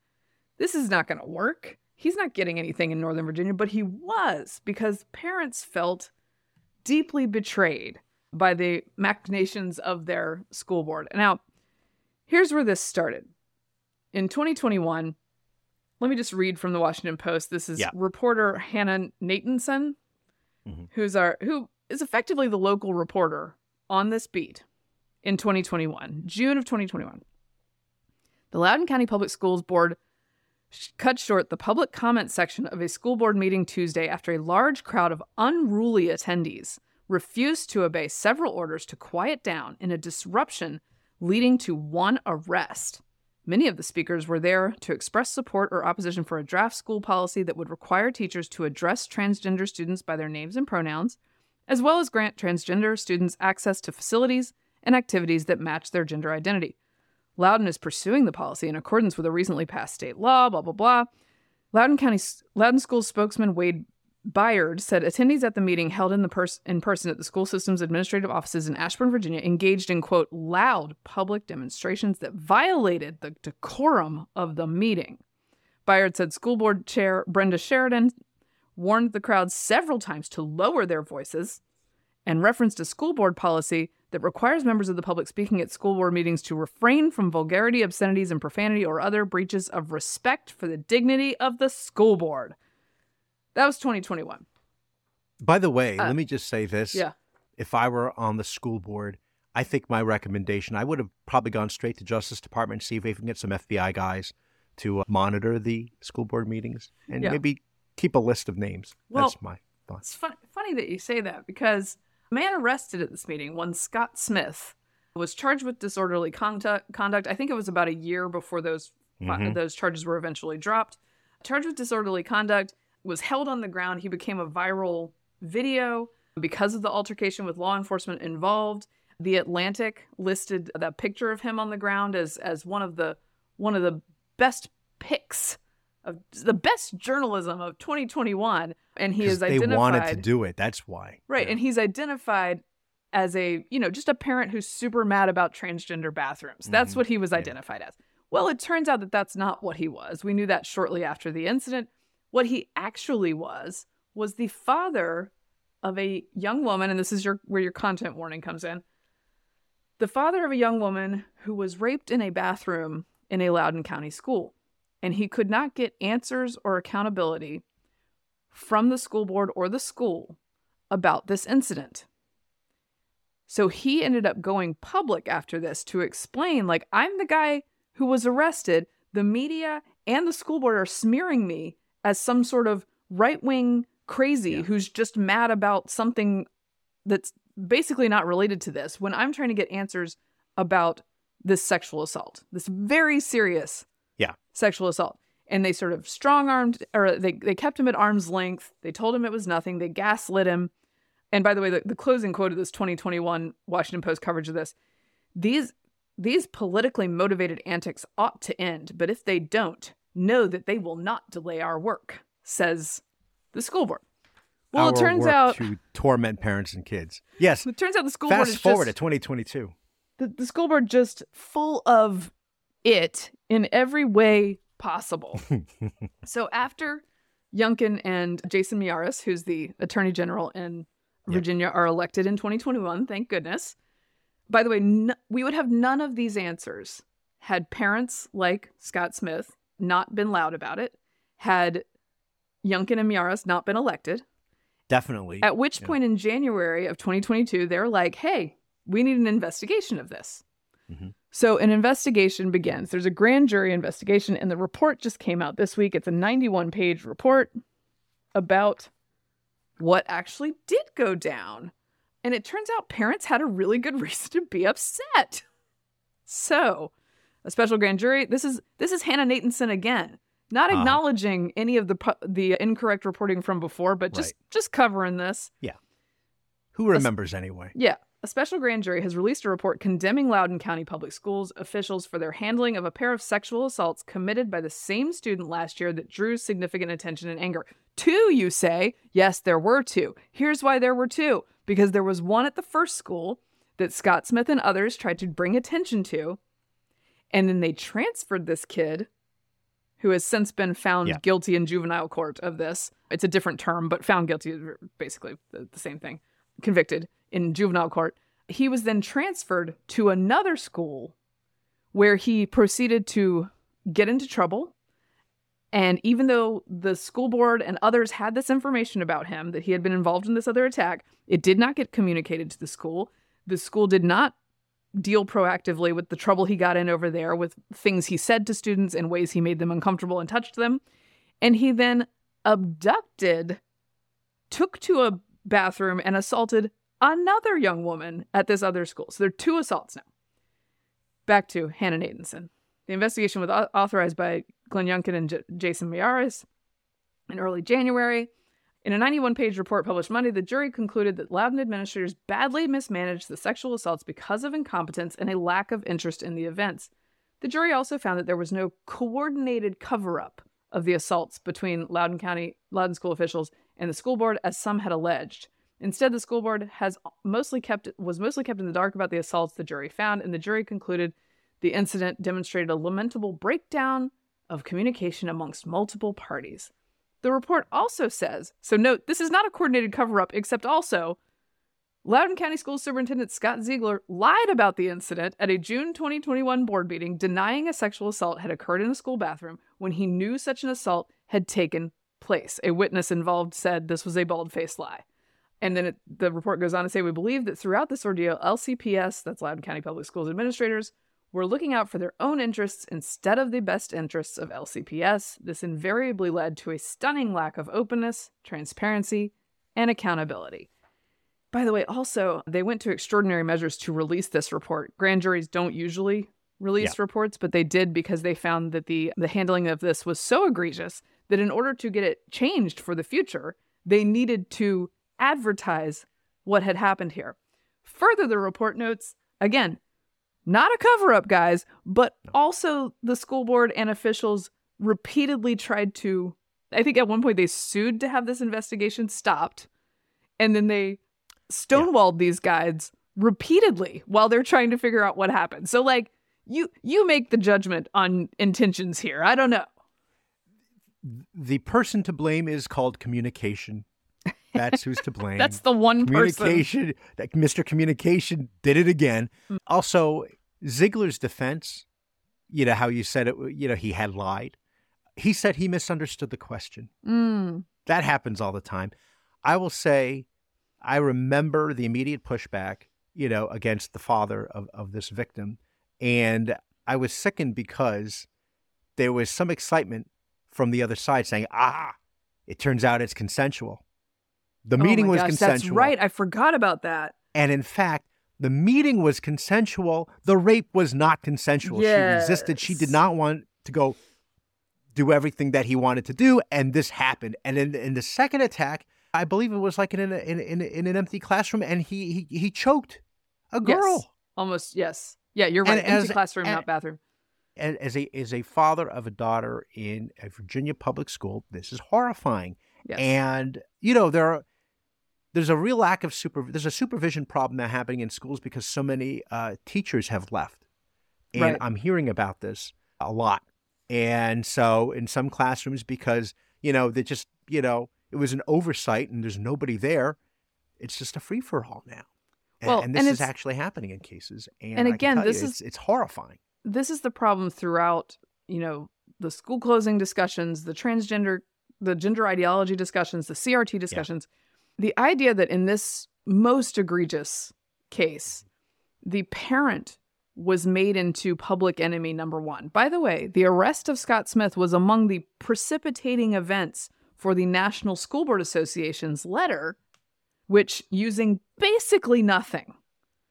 A: this is not gonna work. He's not getting anything in Northern Virginia." But he was because parents felt deeply betrayed by the machinations of their school board. Now, here's where this started. In 2021, let me just read from the Washington Post. This is
B: Yeah.
A: reporter Hannah Natanson,
B: Mhm.
A: who's our who is effectively the local reporter on this beat in 2021, June of 2021. The Loudoun County Public Schools Board sh- cut short the public comment section of a school board meeting Tuesday after a large crowd of unruly attendees refused to obey several orders to quiet down in a disruption leading to one arrest. Many of the speakers were there to express support or opposition for a draft school policy that would require teachers to address transgender students by their names and pronouns, as well as grant transgender students access to facilities and activities that match their gender identity. Loudoun is pursuing the policy in accordance with a recently passed state law, blah, blah, blah. Loudoun County Loudoun School spokesman Wade Byard said attendees at the meeting held in the pers- in person at the school system's administrative offices in Ashburn, Virginia, engaged in quote loud public demonstrations that violated the decorum of the meeting. Byard said school board chair Brenda Sheridan warned the crowd several times to lower their voices and referenced a school board policy that requires members of the public speaking at school board meetings to refrain from vulgarity, obscenities, and profanity or other breaches of respect for the dignity of the school board. That was 2021.
B: By the way,
A: Uh,
B: let me just say this.
A: Yeah.
B: If I were on the school board, I think my recommendation, I would have probably gone straight to Justice Department and see if we can get some FBI guys to uh, monitor the school board meetings and
A: Yeah.
B: maybe keep a list of names.
A: Well,
B: That's my thoughts.
A: It's fun- funny that you say that because a man arrested at this meeting, one Scott Smith, was charged with disorderly conduct. Conduct. I think it was about a year before those
B: Mhm.
A: those charges were eventually dropped. Charged with disorderly conduct, was held on the ground. He became a viral video because of the altercation with law enforcement involved. The Atlantic listed that picture of him on the ground as as one of the one of the best pics of the best journalism of 2021 and he is
B: they wanted to do it. That's why.
A: Right,
B: Yeah.
A: and he's identified as a, you know, just a parent who's super mad about transgender bathrooms. That's
B: Mhm.
A: what he was
B: Yeah.
A: identified as. Well, it turns out that that's not what he was. We knew that shortly after the incident. What he actually was was the father of a young woman, and this is your where your content warning comes in. The father of a young woman who was raped in a bathroom in a Loudoun County school, and he could not get answers or accountability from the school board or the school about this incident. So he ended up going public after this to explain like I'm the guy who was arrested. The media and the school board are smearing me as some sort of right-wing crazy
B: Yeah.
A: who's just mad about something that's basically not related to this when I'm trying to get answers about this sexual assault. This very serious
B: Yeah.
A: sexual assault. And they sort of strong armed or they, they kept him at arm's length. They told him it was nothing. They gaslit him. And by the way, the, the closing quote of this 2021 Washington Post coverage of this these these politically motivated antics ought to end, but if they don't, know that they will not delay our work, says the school board. Well, it turns out
B: to torment parents and kids. Yes.
A: it turns out the school board
B: Fast
A: is
B: forward
A: just
B: to 2022.
A: the, the school board just full of it in every way possible. so after Youngkin and Jason Miyares, who's the attorney general in
B: Yep.
A: Virginia, are elected in 2021, thank goodness. By the way, n- we would have none of these answers had parents like Scott Smith not been loud about it, had Youngkin and Miyares not been elected,
B: Definitely.
A: at which
B: Yeah.
A: point in January of 2022, they're like, hey, we need an investigation of this.
B: Mhm.
A: So an investigation begins. There's a grand jury investigation, and the report just came out this week. It's a 91 page report about what actually did go down. And it turns out parents had a really good reason to be upset. So, a special grand jury. This is this is Hannah Natanson again, not
B: Uh-huh.
A: acknowledging any of the the incorrect reporting from before, but just just covering this. Yeah.
B: Who remembers anyway?
A: Yeah. A special grand jury has released a report condemning Loudoun County Public Schools officials for their handling of a pair of sexual assaults committed by the same student last year that drew significant attention and anger. Two, you say? Yes, there were two. Here's why there were two because there was one at the first school that Scott Smith and others tried to bring attention to, and then they transferred this kid who has since been found
B: Yeah.
A: guilty in juvenile court of this. It's a different term, but found guilty is basically the, the same thing. Convicted in juvenile court. He was then transferred to another school where he proceeded to get into trouble. And even though the school board and others had this information about him that he had been involved in this other attack, it did not get communicated to the school. The school did not deal proactively with the trouble he got in over there, with things he said to students and ways he made them uncomfortable and touched them. And he then abducted, took to a bathroom, and assaulted another young woman at this other school. So there are two assaults now. Back to Hannah Natanson. The investigation was authorized by Glenn Youngkin and J- Jason Miyares in early January. In a 91 page report published Monday, the jury concluded that Loudoun administrators badly mismanaged the sexual assaults because of incompetence and a lack of interest in the events. The jury also found that there was no coordinated cover up of the assaults between Loudoun County, Loudoun school officials and the school board, as some had alleged. Instead, the school board has mostly kept was mostly kept in the dark about the assaults the jury found, and the jury concluded the incident demonstrated a lamentable breakdown of communication amongst multiple parties. The report also says so, note this is not a coordinated cover up, except also Loudoun County School Superintendent Scott Ziegler lied about the incident at a June 2021 board meeting, denying a sexual assault had occurred in a school bathroom when he knew such an assault had taken place. A witness involved said this was a bald faced lie. And then it, the report goes on to say we believe that throughout this ordeal, LCPS, that's Loudoun County Public Schools administrators, were looking out for their own interests instead of the best interests of LCPS. This invariably led to a stunning lack of openness, transparency, and accountability. By the way, also, they went to extraordinary measures to release this report. Grand juries don't usually release reports, but they did because they found that the, the handling of this was so egregious that in order to get it changed for the future, they needed to advertise what had happened here. Further, the report notes again, not a cover up, guys, but also the school board and officials repeatedly tried to. I think at one point they sued to have this investigation stopped, and then they stonewalled these guys repeatedly while they're trying to figure out what happened. So, like, you you make the judgment on intentions here. I don't know.
B: The person to blame is called communication. That's who's to blame.
A: That's the one person.
B: communication. That Mr. Communication did it again.
A: Mm.
B: Also, Ziegler's defense. You know how you said it. You know he had lied. He said he misunderstood the question.
A: Mm.
B: That happens all the time. I will say, I remember the immediate pushback, you know, against the father of, of this victim. And I was sickened because there was some excitement from the other side saying, ah, it turns out it's consensual. The
A: Oh
B: meeting
A: my
B: was
A: gosh,
B: consensual.
A: That's right. I forgot about that.
B: And in fact, the meeting was consensual. The rape was not consensual. She resisted. She did not want to go do everything that he wanted to do. And this happened. And in, in the second attack, I believe it was like in, an in, in, in an empty classroom, and he, he, he choked a girl.
A: Yes. Almost, yes. Yeah, you're
B: And
A: right. Empty
B: as-
A: classroom,
B: and-
A: not bathroom.
B: And as a, as a father of a daughter in a Virginia public school, this is horrifying.
A: Yes.
B: And you know there are there's a real lack of super there's a supervision problem now happening in schools because so many uh, teachers have left, and
A: Right.
B: I'm hearing about this a lot. And so in some classrooms, because you know they just you know it was an oversight and there's nobody there, it's just a free for all now. And,
A: Well,
B: and this
A: and
B: is actually happening in cases. And,
A: and again, this
B: you,
A: is-
B: it's, it's horrifying.
A: this is the problem throughout, you know, the school closing discussions, the transgender, the gender ideology discussions, the CRT discussions. The idea that in this most egregious case, the parent was made into public enemy number one. By the way, the arrest of Scott Smith was among the precipitating events for the National School Board Association's letter, which, using basically nothing,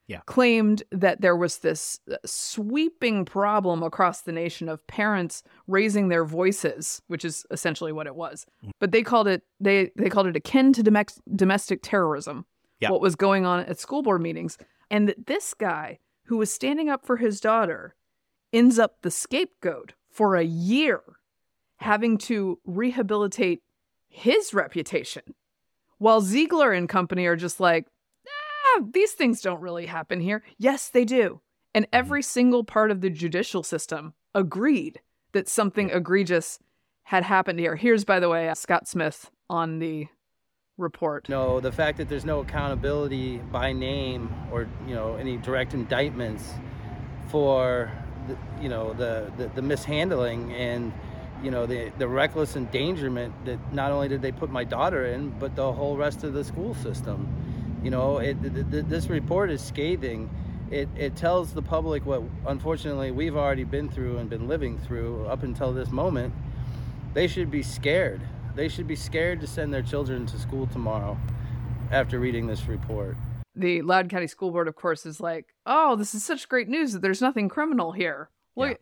B: Yeah.
A: claimed that there was this uh, sweeping problem across the nation of parents raising their voices, which is essentially what it was. But they called it they they called it akin to domestic terrorism.
B: Yeah.
A: What was going on at school board meetings, and that this guy who was standing up for his daughter ends up the scapegoat for a year, having to rehabilitate his reputation, while Ziegler and company are just like, these things don't really happen here. Yes, they do. And every single part of the judicial system agreed that something egregious had happened here. Here's, by the way, uh, Scott Smith on the report.
F: No, the fact that there's no accountability by name or you know any direct indictments for the, you know the, the the mishandling and you know the the reckless endangerment that not only did they put my daughter in but the whole rest of the school system. You know, it, th- th- this report is scathing. It, it tells the public what unfortunately we've already been through and been living through up until this moment. They should be scared. They should be scared to send their children to school tomorrow after reading this report.
A: The Loudoun County School Board, of course, is like, oh, this is such great news that there's nothing criminal here. Well,
B: Yeah.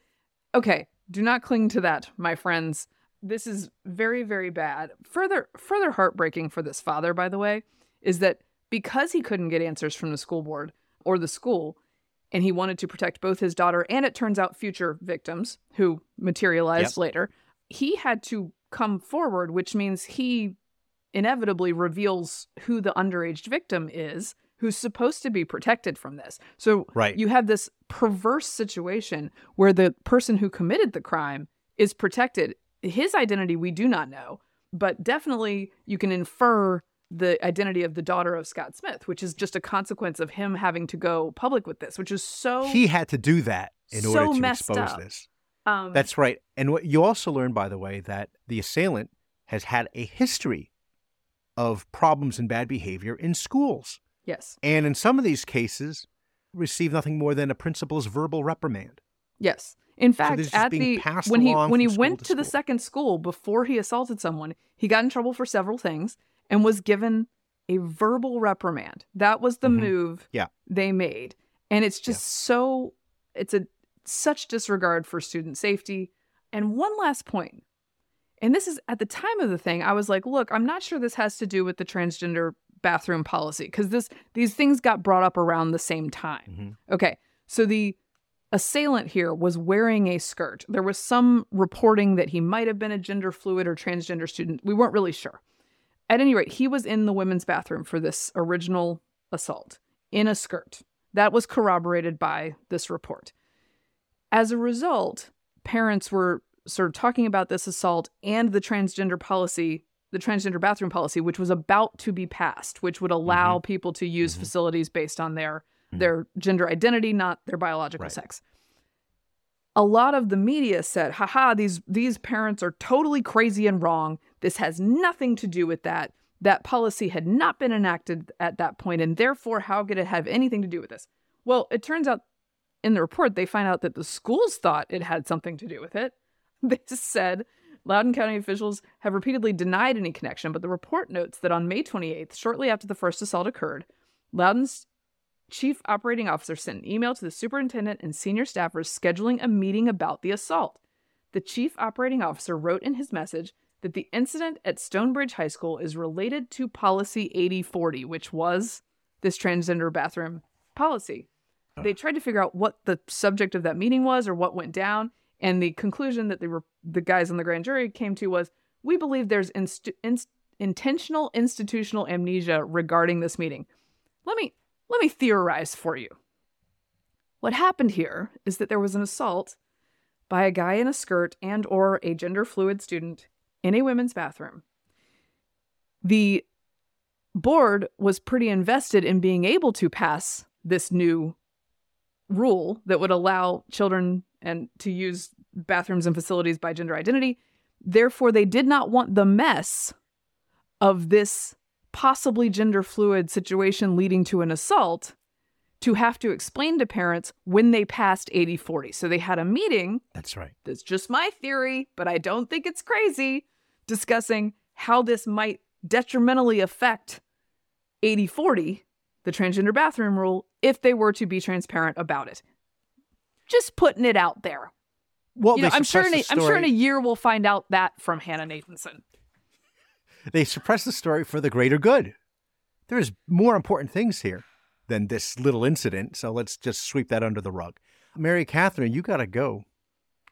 A: okay, do not cling to that, my friends. This is very, very bad. Further, further heartbreaking for this father, by the way, is that because he couldn't get answers from the school board or the school, and he wanted to protect both his daughter and it turns out future victims who materialized
B: Yep.
A: later, he had to come forward, which means he inevitably reveals who the underage victim is who's supposed to be protected from this. So
B: Right.
A: you have this perverse situation where the person who committed the crime is protected. His identity we do not know, but definitely you can infer the identity of the daughter of Scott Smith, which is just a consequence of him having to go public with this, which is so
B: He had to do that in
A: So
B: order to expose
A: up.
B: this.
A: um
B: That's right. And what you also learn, by the way, that the assailant has had a history of problems and bad behavior in schools.
A: yes.
B: And in some of these cases, received nothing more than a principal's verbal reprimand.
A: Yes. In fact,
B: just
A: at the when he when he went
B: to
A: to, the second school before he assaulted someone, he got in trouble for several things and was given a verbal reprimand. That was the
B: Mhm.
A: move
B: Yeah.
A: they made. And it's just so it's a such disregard for student safety. And one last point. And this is at the time of the thing, I was like, look, I'm not sure this has to do with the transgender bathroom policy because this these things got brought up around the same time.
B: Mhm.
A: Okay. So the assailant here was wearing a skirt. There was some reporting that he might have been a gender fluid or transgender student. We weren't really sure. At any rate, he was in the women's bathroom for this original assault in a skirt. That was corroborated by this report. As a result, parents were sort of talking about this assault and the transgender policy, the transgender bathroom policy, which was about to be passed, which would allow mm-hmm. people to use mm-hmm. facilities based on their mm. their gender identity, not their biological
B: Right.
A: sex. A lot of the media said, haha, these these parents are totally crazy and wrong. This has nothing to do with that. That policy had not been enacted at that point, and therefore, how could it have anything to do with this? Well, it turns out in the report, they find out that the schools thought it had something to do with it. They said Loudoun County officials have repeatedly denied any connection, but the report notes that on May 28th, shortly after the first assault occurred, Loudoun's chief operating officer sent an email to the superintendent and senior staffers scheduling a meeting about the assault. The chief operating officer wrote in his message that the incident at Stonebridge High School is related to Policy 8040, which was this transgender bathroom policy. They tried to figure out what the subject of that meeting was or what went down, and the conclusion that they were the guys on the grand jury came to was we believe there's inst- inst- intentional institutional amnesia regarding this meeting. Let me let me theorize for you. What happened here is that there was an assault by a guy in a skirt and or a gender fluid student in a women's bathroom. The board was pretty invested in being able to pass this new rule that would allow children and to use bathrooms and facilities by gender identity. Therefore, they did not want the mess of this possibly gender fluid situation leading to an assault to have to explain to parents when they passed 80 40. So they had a meeting.
B: That's right.
A: That's just my theory, but I don't think it's crazy, discussing how this might detrimentally affect 80 40, the transgender bathroom rule, if they were to be transparent about it. Just putting it out there.
B: Well,
A: You know, I'm sure in a, I'm sure in a year we'll find out that from Hannah Natanson.
B: they suppress the story for the greater good. There's more important things here than this little incident, so let's just sweep that under the rug. Mary Katharine, you gotta go.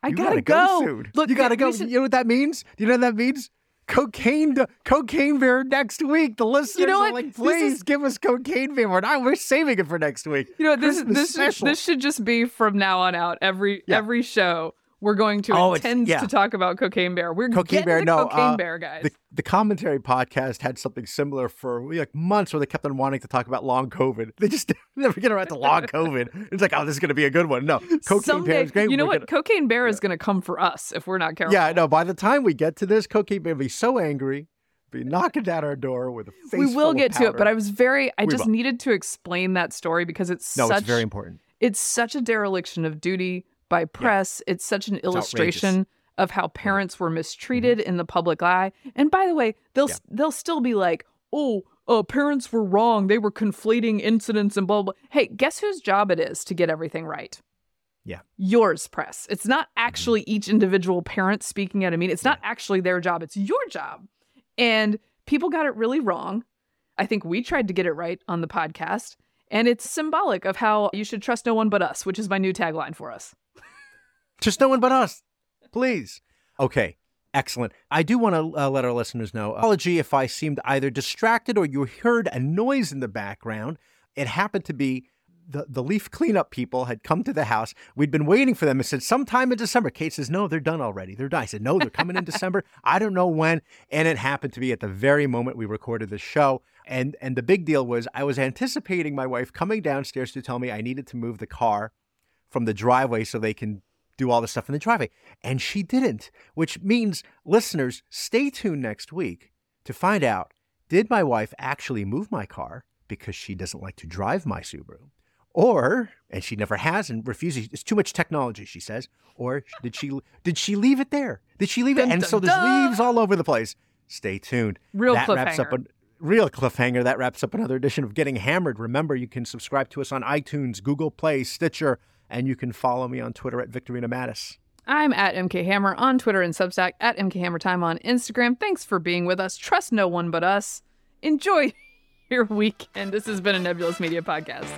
A: I
B: you
A: gotta,
B: go.
A: go.
B: soon.
A: Look,
B: you gotta go.
A: should-
B: You know what that means? You know what that means? Cocaine, cocaine bear next week. The listeners
A: know
B: are
A: what?
B: like,
A: This
B: please
A: is-
B: give us cocaine bear. We're. We're saving it for next week.
A: You know, this
B: Christmas
A: this
B: special.
A: this should just be from now on out. Every
B: Yeah.
A: every show we're going to
B: Oh,
A: intend
B: yeah.
A: to talk about Cocaine Bear. We're
B: Cocaine Bear,
A: the
B: no,
A: Cocaine
B: uh,
A: Bear guys.
B: The, the commentary podcast had something similar for like months where they kept on wanting to talk about long COVID. They just never get around to long COVID. It's like, oh, this is going to be a good one. No, Cocaine
A: Someday,
B: Bear is great.
A: you know
B: We're
A: what?
B: gonna-
A: Cocaine Bear is going to come for us if we're not careful.
B: yeah, no, by the time we get to this, Cocaine Bear will be so angry, be knocking at our door with a face
A: we will get to it. But I was very, I
B: We
A: just
B: will.
A: needed to explain that story because it's
B: No,
A: such
B: it's very important.
A: it's such a dereliction of duty by press. It's such an illustration of how parents were mistreated in the public eye. And by the way, they'll
B: Yeah.
A: they'll still be like, "Oh, uh, parents were wrong. They were conflating incidents and blah blah." Hey, guess whose job it is to get everything right?
B: Yeah.
A: Yours, press. It's not actually each individual parent speaking at a meeting. It's not actually their job. It's your job. And people got it really wrong. I think we tried to get it right on the podcast. And it's symbolic of how you should trust no one but us, which is my new tagline for us.
B: Just no one but us, please. Okay, excellent. I do want to uh, let our listeners know. Apology if I seemed either distracted or you heard a noise in the background. It happened to be the, the leaf cleanup people had come to the house. We'd been waiting for them and said sometime in December. Kate says, No, they're done already. They're done. I said, No, they're coming in December. I don't know when. And it happened to be at the very moment we recorded the show. And and the big deal was I was anticipating my wife coming downstairs to tell me I needed to move the car from the driveway so they can do all the stuff in the driveway. And she didn't, which means listeners, stay tuned next week to find out did my wife actually move my car because she doesn't like to drive my Subaru? Or, and she never has and refuses, it's too much technology, she says. Or did she did she leave it there? Did she leave it?
A: Dun,
B: And
A: dun,
B: so there's
A: dun.
B: leaves all over the place. Stay tuned.
A: Real
B: that wraps up a real cliffhanger. That wraps up another edition of Getting Hammered. Remember, you can subscribe to us on iTunes, Google Play, Stitcher, and you can follow me on Twitter at Victorino Matus.
A: I'm at MK Hammer on Twitter and Substack, at MK Hammer Time on Instagram. Thanks for being with us. Trust no one but us. Enjoy your weekend. This has been a Nebulous Media podcast.